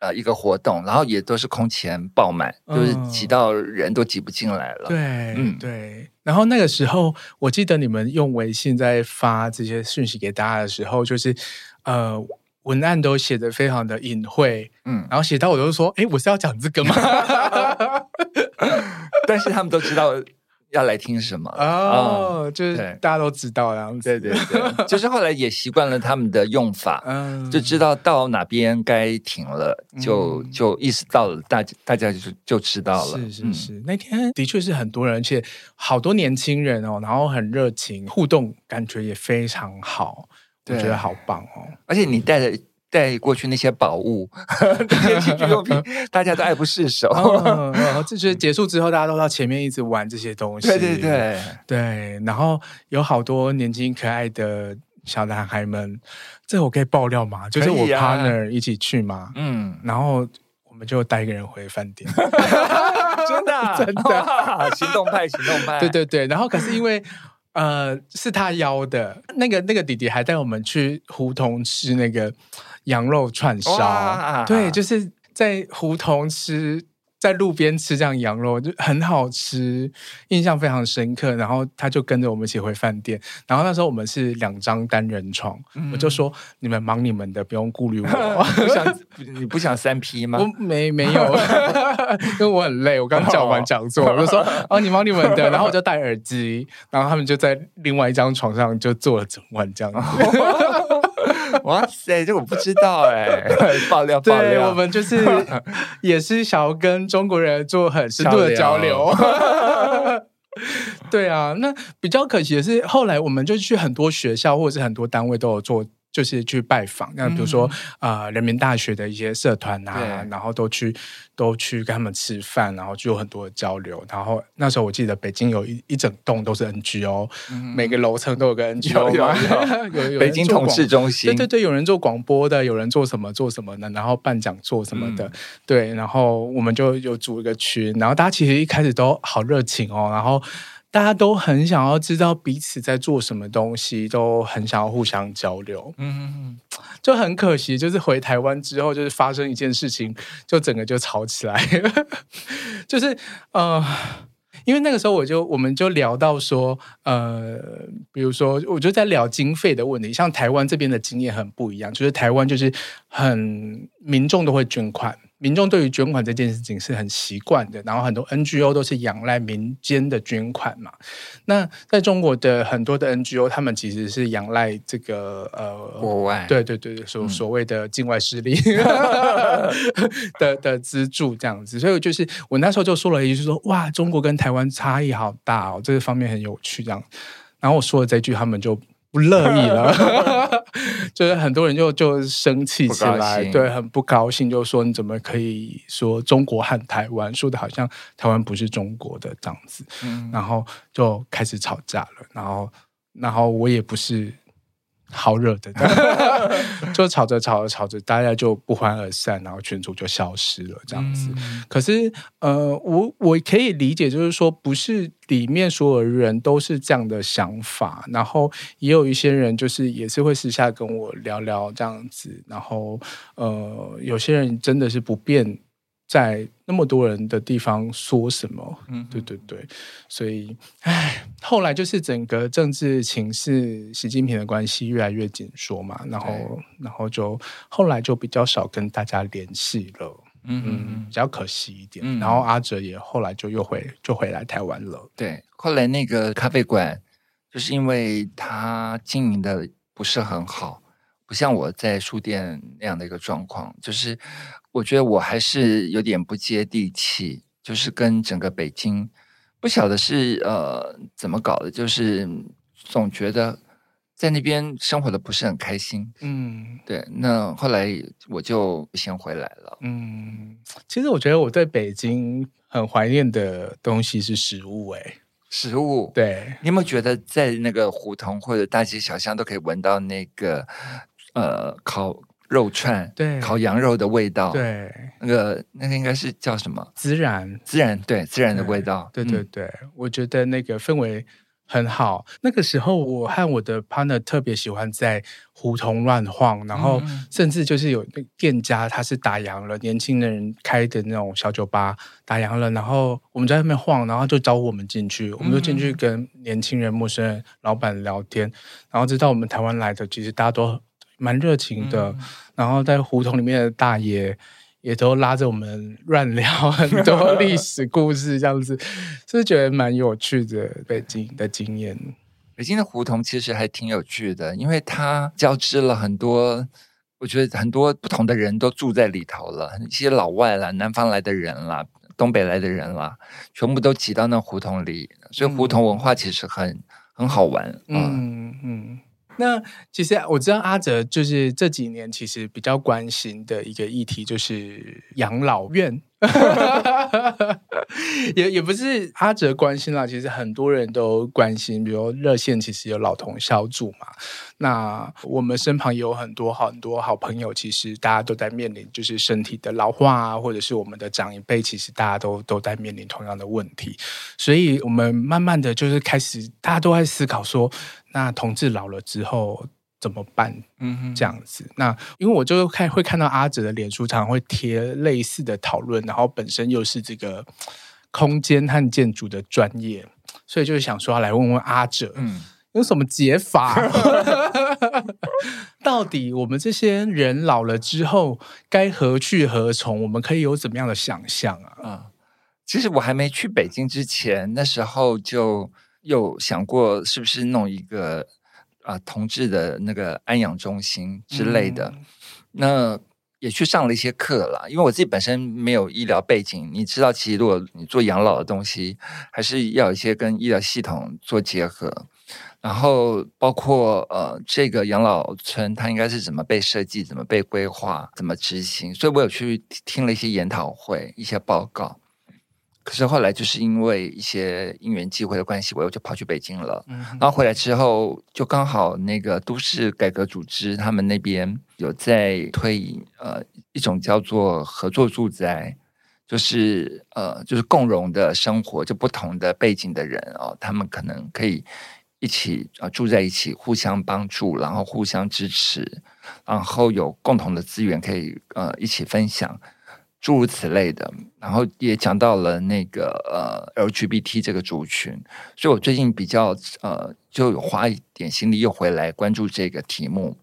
呃，一个活动，然后也都是空前爆满，嗯、就是挤到人都挤不进来了。对，嗯，对。然后那个时候，我记得你们用微信在发这些讯息给大家的时候，就是呃，文案都写的非常的隐晦，嗯，然后写到我都说，哎，我是要讲这个吗？(laughs) 但是他们都知道。要来听什么哦？嗯、就是大家都知道这样子，对对对，(laughs) 就是后来也习惯了他们的用法，嗯，就知道到哪边该停了，就就意识到了，大大家就就知道了。是是是，嗯、那天的确是很多人，而且好多年轻人哦，然后很热情，互动感觉也非常好，我觉得好棒哦。而且你带着。带过去那些宝物，(laughs) 那些情趣用品，(laughs) 大家都爱不释手。(laughs) 这些结束之后，大家都到前面一直玩这些东西。对对对对，然后有好多年轻可爱的小男孩们，这我可以爆料吗？就是我 partner 一起去嘛。嗯，然后我们就带一个人回饭店。真的真的，行动派行动派。对对对，然后可是因为呃是他邀的，那个那个弟弟还带我们去胡同吃那个。羊肉串烧，对，就是在胡同吃，在路边吃这样羊肉就很好吃，印象非常深刻。然后他就跟着我们一起回饭店，然后那时候我们是两张单人床，嗯、我就说你们忙你们的，不用顾虑我。(laughs) 不想你不想三 P 吗？我没没有，(laughs) 因为我很累，我刚讲完讲座，我就说哦，你忙你们的，然后我就戴耳机，然后他们就在另外一张床上就坐了整晚这样子。(laughs) (laughs) 哇塞，这我不知道哎、欸，爆料爆料，对，我们就是 (laughs) 也是想要跟中国人做很深度的交流。(laughs) 对啊，那比较可惜的是，后来我们就去很多学校或者是很多单位都有做。就是去拜访，那比如说啊、嗯呃，人民大学的一些社团啊，然后都去都去跟他们吃饭，然后就有很多的交流。然后那时候我记得北京有一一整栋都是 NGO，、嗯、每个楼层都有个 NGO，(laughs) 有有有 (laughs) 北京同志中心，对对对，有人做广播的，有人做什么做什么的，然后办讲座什么的，嗯、对。然后我们就有组一个群，然后大家其实一开始都好热情哦，然后。大家都很想要知道彼此在做什么东西，都很想要互相交流。嗯，就很可惜，就是回台湾之后，就是发生一件事情，就整个就吵起来。(laughs) 就是呃，因为那个时候我就我们就聊到说，呃，比如说，我就在聊经费的问题，像台湾这边的经验很不一样，就是台湾就是很民众都会捐款。民众对于捐款这件事情是很习惯的，然后很多 NGO 都是仰赖民间的捐款嘛。那在中国的很多的 NGO，他们其实是仰赖这个呃国外，对对对所所谓的境外势力、(laughs) 嗯、的的资助这样子。所以就是我那时候就说了一句，就是说哇，中国跟台湾差异好大哦，这个方面很有趣这样。然后我说了这句，他们就。不乐意了，(laughs) 就是很多人就就生气起来，对，很不高兴，就说你怎么可以说中国和台湾，说的好像台湾不是中国的这样子，嗯，然后就开始吵架了，然后，然后我也不是。好热的，(laughs) 就吵着吵着吵着，大家就不欢而散，然后群主就消失了，这样子。嗯、可是，呃，我我可以理解，就是说，不是里面所有人都是这样的想法，然后也有一些人就是也是会私下跟我聊聊这样子，然后，呃，有些人真的是不便。在那么多人的地方说什么？嗯，对对对，所以，唉，后来就是整个政治情势，习近平的关系越来越紧缩嘛，然后，然后就后来就比较少跟大家联系了，嗯嗯，比较可惜一点。嗯、然后阿哲也后来就又回就回来台湾了。对，后来那个咖啡馆，就是因为他经营的不是很好，不像我在书店那样的一个状况，就是。我觉得我还是有点不接地气，就是跟整个北京不晓得是呃怎么搞的，就是总觉得在那边生活的不是很开心。嗯，对。那后来我就先回来了。嗯，其实我觉得我对北京很怀念的东西是食物，欸，哎，食物。对，你有没有觉得在那个胡同或者大街小巷都可以闻到那个呃烤？肉串，对，烤羊肉的味道，对，那个那个应该是叫什么？孜然，孜然，对，孜然的味道，对对对，嗯、我觉得那个氛围很好。那个时候，我和我的 partner 特别喜欢在胡同乱晃，然后甚至就是有店家他是打烊了，年轻人开的那种小酒吧打烊了，然后我们在外面晃，然后就招呼我们进去，我们就进去跟年轻人、陌生人、老板聊天，然后知道我们台湾来的，其实大家都。蛮热情的，嗯、然后在胡同里面的大爷也都拉着我们乱聊很多 (laughs) 历史故事，这样子，是觉得蛮有趣的？北京的经验，北京的胡同其实还挺有趣的，因为它交织了很多，我觉得很多不同的人都住在里头了，一些老外啦、南方来的人啦、东北来的人啦，全部都挤到那胡同里，所以胡同文化其实很、嗯、很好玩。嗯嗯。嗯那其实我知道阿泽就是这几年其实比较关心的一个议题就是养老院，(laughs) 也也不是阿哲关心啦，其实很多人都关心，比如热线其实有老同小组嘛，那我们身旁也有很多很多好朋友，其实大家都在面临就是身体的老化啊，或者是我们的长一辈，其实大家都都在面临同样的问题，所以我们慢慢的就是开始大家都在思考说。那同志老了之后怎么办？嗯哼，这样子。那因为我就看会看到阿哲的脸书，常常会贴类似的讨论，然后本身又是这个空间和建筑的专业，所以就是想说要来问问阿哲，嗯，有什么解法？(laughs) (laughs) 到底我们这些人老了之后该何去何从？我们可以有怎么样的想象啊？啊、嗯，其实我还没去北京之前，那时候就。有想过是不是弄一个啊同志的那个安养中心之类的？嗯、那也去上了一些课了。因为我自己本身没有医疗背景，你知道，其实如果你做养老的东西，还是要有一些跟医疗系统做结合。然后包括呃，这个养老村它应该是怎么被设计、怎么被规划、怎么执行。所以我有去听了一些研讨会、一些报告。可是后来就是因为一些因缘际会的关系，我又就跑去北京了。嗯、然后回来之后，就刚好那个都市改革组织他们那边有在推呃一种叫做合作住宅，就是呃就是共融的生活，就不同的背景的人哦，他们可能可以一起啊、呃、住在一起，互相帮助，然后互相支持，然后有共同的资源可以呃一起分享。诸如此类的，然后也讲到了那个呃 LGBT 这个族群，所以我最近比较呃就有花一点心力又回来关注这个题目。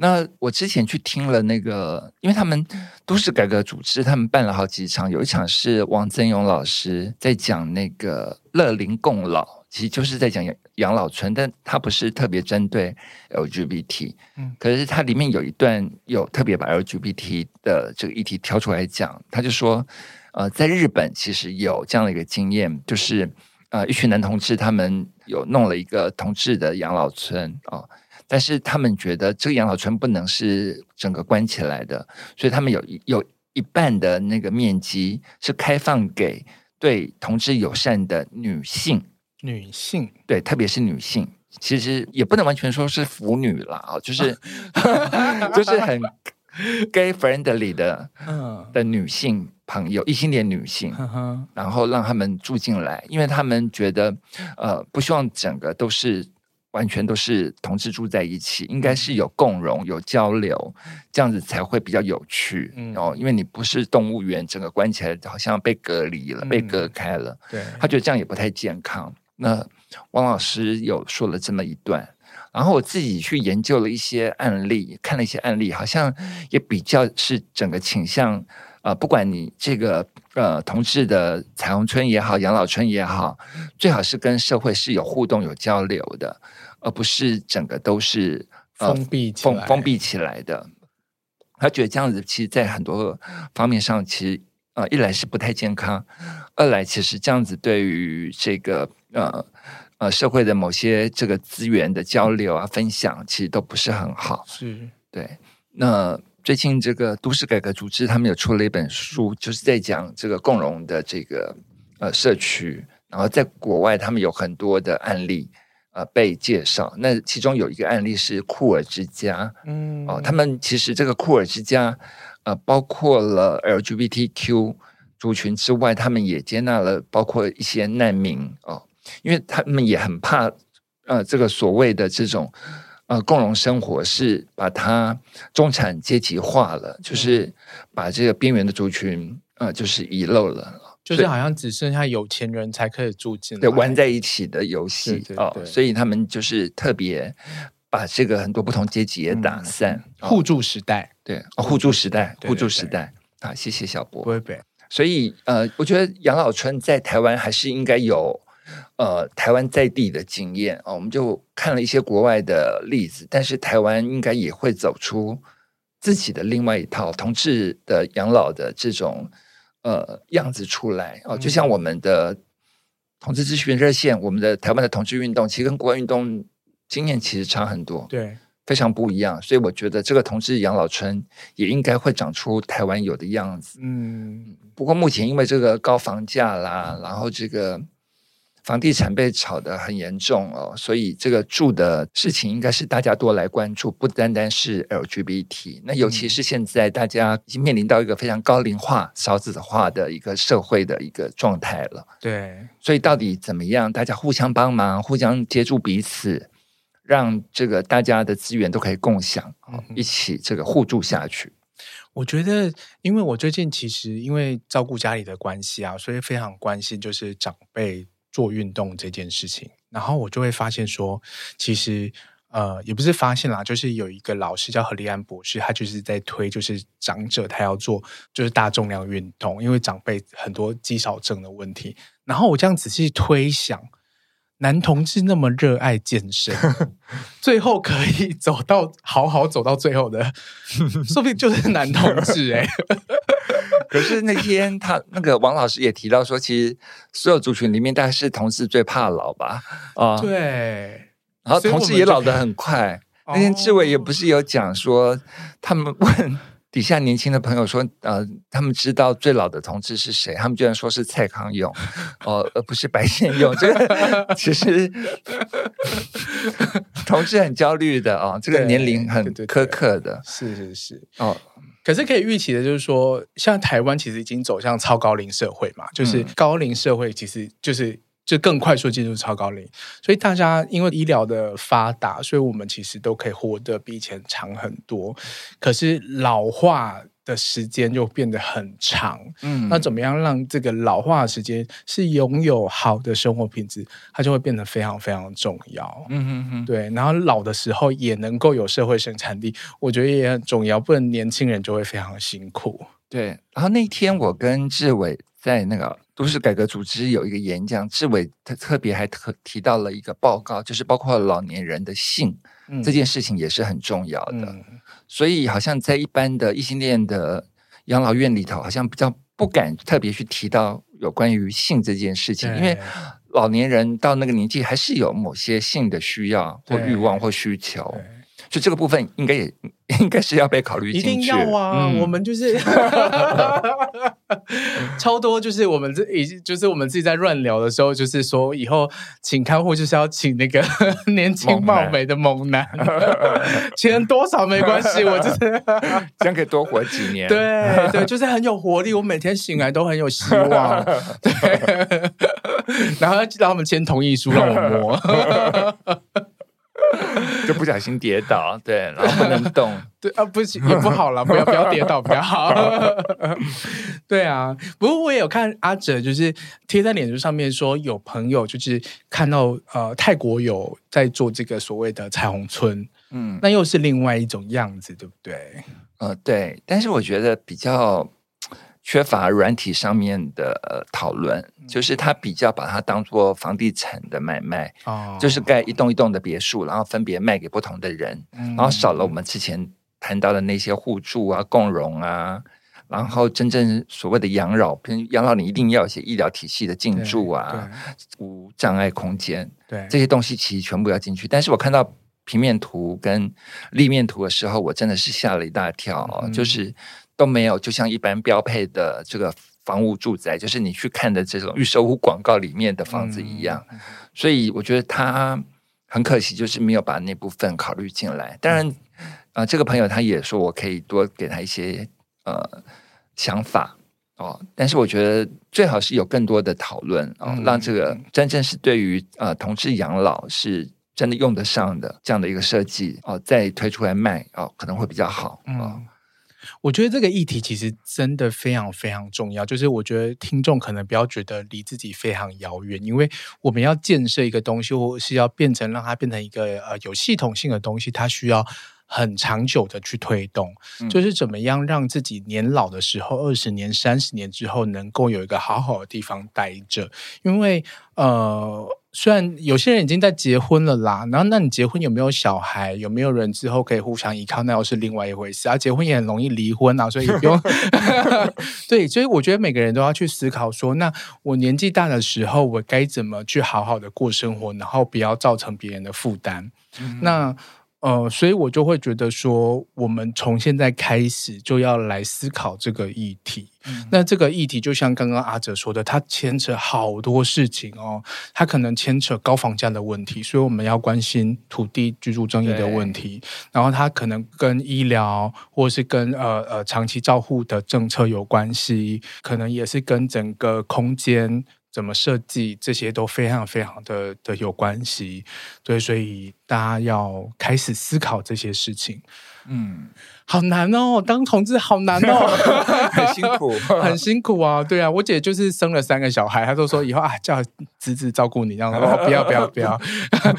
那我之前去听了那个，因为他们都市改革组织，他们办了好几场，有一场是王增勇老师在讲那个乐龄共老。其实就是在讲养养老村，但它不是特别针对 LGBT，嗯，可是它里面有一段有特别把 LGBT 的这个议题挑出来讲，他就说，呃，在日本其实有这样的一个经验，就是呃，一群男同志他们有弄了一个同志的养老村啊，呃，但是他们觉得这个养老村不能是整个关起来的，所以他们有有一半的那个面积是开放给对同志友善的女性。女性。对，特别是女性，其实也不能完全说是腐女了啊，(laughs) 就是 (laughs) 就是很 gay friendly 的，嗯，的女性朋友，异性恋女性，然后让他们住进来，因为他们觉得，呃，不希望整个都是完全都是同志住在一起，应该是有共融、有交流，这样子才会比较有趣。嗯，哦，因为你不是动物园，整个关起来，好像被隔离了，被隔开了，对，他觉得这样也不太健康。那王老师有说了这么一段，然后我自己去研究了一些案例，看了一些案例，好像也比较是整个倾向，呃，不管你这个呃同志的彩虹村也好，养老村也好，最好是跟社会是有互动、有交流的，而不是整个都是、呃、封闭封封闭起来的。他觉得这样子，其实，在很多方面上，其实呃，一来是不太健康，二来其实这样子对于这个。呃呃，社会的某些这个资源的交流啊、分享，其实都不是很好。是对。那最近这个都市改革组织他们有出了一本书，就是在讲这个共融的这个呃社区。然后在国外，他们有很多的案例呃被介绍。那其中有一个案例是库尔之家。嗯。哦，他们其实这个库尔之家呃包括了 LGBTQ 族群之外，他们也接纳了包括一些难民哦。因为他们也很怕，呃，这个所谓的这种呃共荣生活是把它中产阶级化了，就是把这个边缘的族群呃就是遗漏了，就是好像只剩下有钱人才可以住进来，对，玩在一起的游戏哦，所以他们就是特别把这个很多不同阶级也打散，嗯、互助时代，对，哦，互助时代，互助时代啊，谢谢小波，不会被，所以呃，我觉得养老村在台湾还是应该有。呃，台湾在地的经验啊，我们就看了一些国外的例子，但是台湾应该也会走出自己的另外一套同志的养老的这种呃样子出来哦，就像我们的同志咨询热线，我们的台湾的同志运动，其实跟国外运动经验其实差很多，对，非常不一样。所以我觉得这个同志养老村也应该会长出台湾有的样子。嗯，不过目前因为这个高房价啦，然后这个。房地产被炒得很严重哦，所以这个住的事情应该是大家多来关注，不单单是 LGBT。那尤其是现在大家已经面临到一个非常高龄化、少子化的一个社会的一个状态了。对，所以到底怎么样？大家互相帮忙，互相接住彼此，让这个大家的资源都可以共享，一起这个互助下去。我觉得，因为我最近其实因为照顾家里的关系啊，所以非常关心就是长辈。做运动这件事情，然后我就会发现说，其实呃，也不是发现啦，就是有一个老师叫何立安博士，他就是在推，就是长者他要做就是大重量运动，因为长辈很多肌少症的问题。然后我这样仔细推想，男同志那么热爱健身，(laughs) 最后可以走到好好走到最后的，(laughs) 说不定就是男同志哎、欸。可是那天他那个王老师也提到说，其实所有族群里面，大概是同志最怕老吧？啊、呃，对。然后同志也老得很快。那天志伟也不是有讲说，他们问底下年轻的朋友说，呃，(laughs) 他们知道最老的同志是谁？他们居然说是蔡康永，哦、呃，而不是白先勇。这个 (laughs) 其实同志很焦虑的啊、呃，这个年龄很苛刻的，是是是哦。可是可以预期的，就是说，像台湾其实已经走向超高龄社会嘛，就是高龄社会其实就是就更快速进入超高龄。所以大家因为医疗的发达，所以我们其实都可以活得比以前长很多。可是老化的时间就变得很长，嗯，那怎么样让这个老化的时间是拥有好的生活品质，它就会变得非常非常重要，嗯嗯嗯，对，然后老的时候也能够有社会生产力，我觉得也很重要，不然年轻人就会非常辛苦。对，然后那天我跟志伟在那个都市改革组织有一个演讲，志伟他特别还特提到了一个报告，就是包括老年人的性、嗯、这件事情也是很重要的。嗯。所以，好像在一般的异性恋的养老院里头，好像比较不敢特别去提到有关于性这件事情，因为老年人到那个年纪，还是有某些性的需要或欲望或需求。就这个部分应该也应该是要被考虑进去。一定要啊！嗯、我们就是 (laughs) 超多，就是我们这已经就是我们自己在乱聊的时候，就是说以后请看护就是要请那个 (laughs) 年轻貌美的猛男，猛男钱多少没关系，我就是 (laughs) 这样可以多活几年。对对，就是很有活力，我每天醒来都很有希望。对，然后要让他们签同意书让我摸。(laughs) 就不小心跌倒，对，然后不能动，(laughs) 对啊，不行也不好了，不要不要跌倒不要好。(laughs) 对啊，不过我也有看阿哲，就是贴在脸书上面说，有朋友就是看到呃泰国有在做这个所谓的彩虹村，嗯，那又是另外一种样子，对不对？呃，对，但是我觉得比较。缺乏软体上面的讨论，就是他比较把它当做房地产的买卖，哦、就是盖一栋一栋的别墅，然后分别卖给不同的人，嗯、然后少了我们之前谈到的那些互助啊、共融啊，然后真正所谓的养老，养老你一定要有一些医疗体系的进驻啊，无障碍空间，对这些东西其实全部要进去。但是我看到平面图跟立面图的时候，我真的是吓了一大跳，嗯、就是。都没有，就像一般标配的这个房屋住宅，就是你去看的这种预售屋广告里面的房子一样。嗯、所以我觉得他很可惜，就是没有把那部分考虑进来。当然，啊、呃，这个朋友他也说我可以多给他一些呃想法哦。但是我觉得最好是有更多的讨论哦，嗯、让这个真正是对于呃同志养老是真的用得上的这样的一个设计哦，再推出来卖哦，可能会比较好啊。哦嗯我觉得这个议题其实真的非常非常重要，就是我觉得听众可能不要觉得离自己非常遥远，因为我们要建设一个东西，或是要变成让它变成一个呃有系统性的东西，它需要很长久的去推动，嗯、就是怎么样让自己年老的时候，二十年、三十年之后，能够有一个好好的地方待着，因为呃。虽然有些人已经在结婚了啦，然后那你结婚有没有小孩，有没有人之后可以互相依靠，那又是另外一回事啊。结婚也很容易离婚啊，所以也不用。(laughs) (laughs) 对，所以我觉得每个人都要去思考说，那我年纪大的时候，我该怎么去好好的过生活，然后不要造成别人的负担。嗯、那。呃，所以我就会觉得说，我们从现在开始就要来思考这个议题。嗯、那这个议题就像刚刚阿哲说的，它牵扯好多事情哦，它可能牵扯高房价的问题，所以我们要关心土地居住正义的问题。然后它可能跟医疗，或是跟呃呃长期照护的政策有关系，可能也是跟整个空间。怎么设计，这些都非常非常的的有关系，对，所以大家要开始思考这些事情。嗯，好难哦，当同志好难哦，(laughs) 很辛苦，(laughs) 很辛苦啊。对啊，我姐就是生了三个小孩，她都说以后啊叫侄子照顾你，这样子。(laughs) 不要不要不要，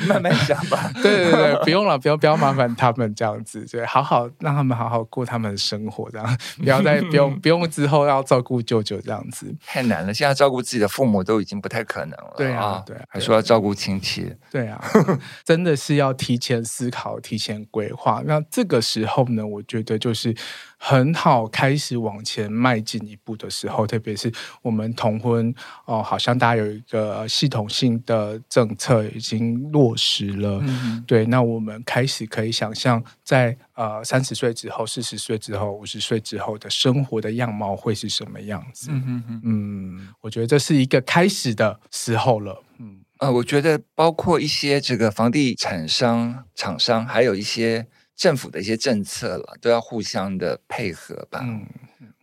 慢慢想吧。对对对，不用了，不要不要麻烦他们这样子，对，好好让他们好好过他们的生活，这样不要再不用不用之后要照顾舅舅这样子，太难了。现在照顾自己的父母都已经不太可能了，对啊，对，还说要照顾亲戚，对啊，真的是要提前思考，提前规划。那这个是。之后呢，我觉得就是很好开始往前迈进一步的时候，特别是我们同婚哦，好像大家有一个系统性的政策已经落实了。嗯，对，那我们开始可以想象在，在呃三十岁之后、四十岁之后、五十岁之后的生活的样貌会是什么样子？嗯哼哼，嗯，我觉得这是一个开始的时候了。嗯，呃，我觉得包括一些这个房地产商、厂商，还有一些。政府的一些政策了，都要互相的配合吧。嗯，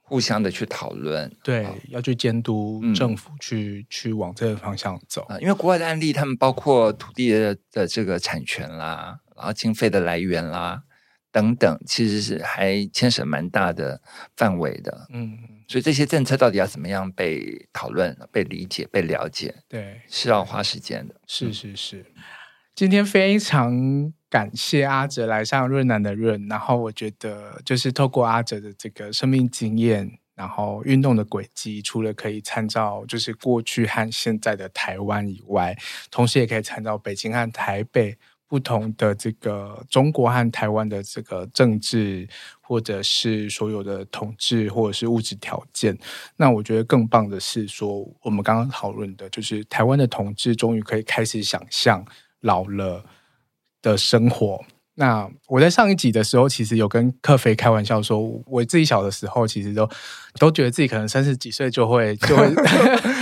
互相的去讨论，对，哦、要去监督政府去、嗯、去往这个方向走啊。因为国外的案例，他们包括土地的的这个产权啦，然后经费的来源啦等等，其实是还牵涉蛮大的范围的。嗯，所以这些政策到底要怎么样被讨论、被理解、被了解，对，是要花时间的。是是是。今天非常感谢阿哲来上润南的润，然后我觉得就是透过阿哲的这个生命经验，然后运动的轨迹，除了可以参照就是过去和现在的台湾以外，同时也可以参照北京和台北不同的这个中国和台湾的这个政治，或者是所有的统治或者是物质条件。那我觉得更棒的是说，我们刚刚讨论的就是台湾的统治终于可以开始想象。老了的生活。那我在上一集的时候，其实有跟克菲开玩笑说，我自己小的时候，其实都都觉得自己可能三十几岁就会 (laughs) 就会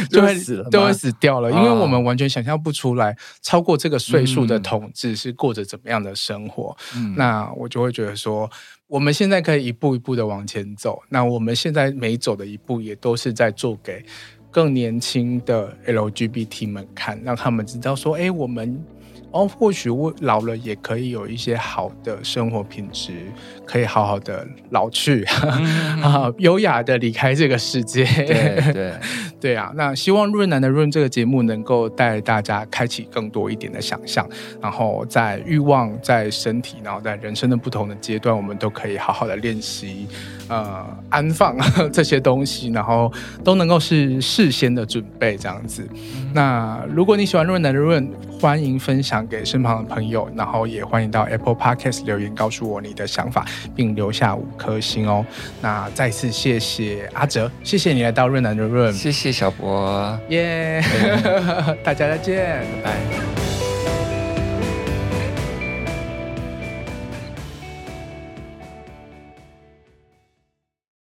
就会死了，就会死掉了，因为我们完全想象不出来超过这个岁数的统治是过着怎么样的生活。嗯、那我就会觉得说，我们现在可以一步一步的往前走。那我们现在每走的一步，也都是在做给更年轻的 LGBT 们看，让他们知道说，哎，我们。哦，或许我老了也可以有一些好的生活品质，可以好好的老去，嗯、(laughs) 啊，优雅的离开这个世界。对对 (laughs) 对啊！那希望润南的润这个节目能够带大家开启更多一点的想象，然后在欲望、在身体，然后在人生的不同的阶段，我们都可以好好的练习，呃，安放 (laughs) 这些东西，然后都能够是事先的准备这样子。嗯、那如果你喜欢润南的润，欢迎分享给身旁的朋友，然后也欢迎到 Apple Podcast 留言告诉我你的想法，并留下五颗星哦。那再次谢谢阿哲，谢谢你来到润南的润，谢谢小博，耶，(laughs) 大家再见，拜拜。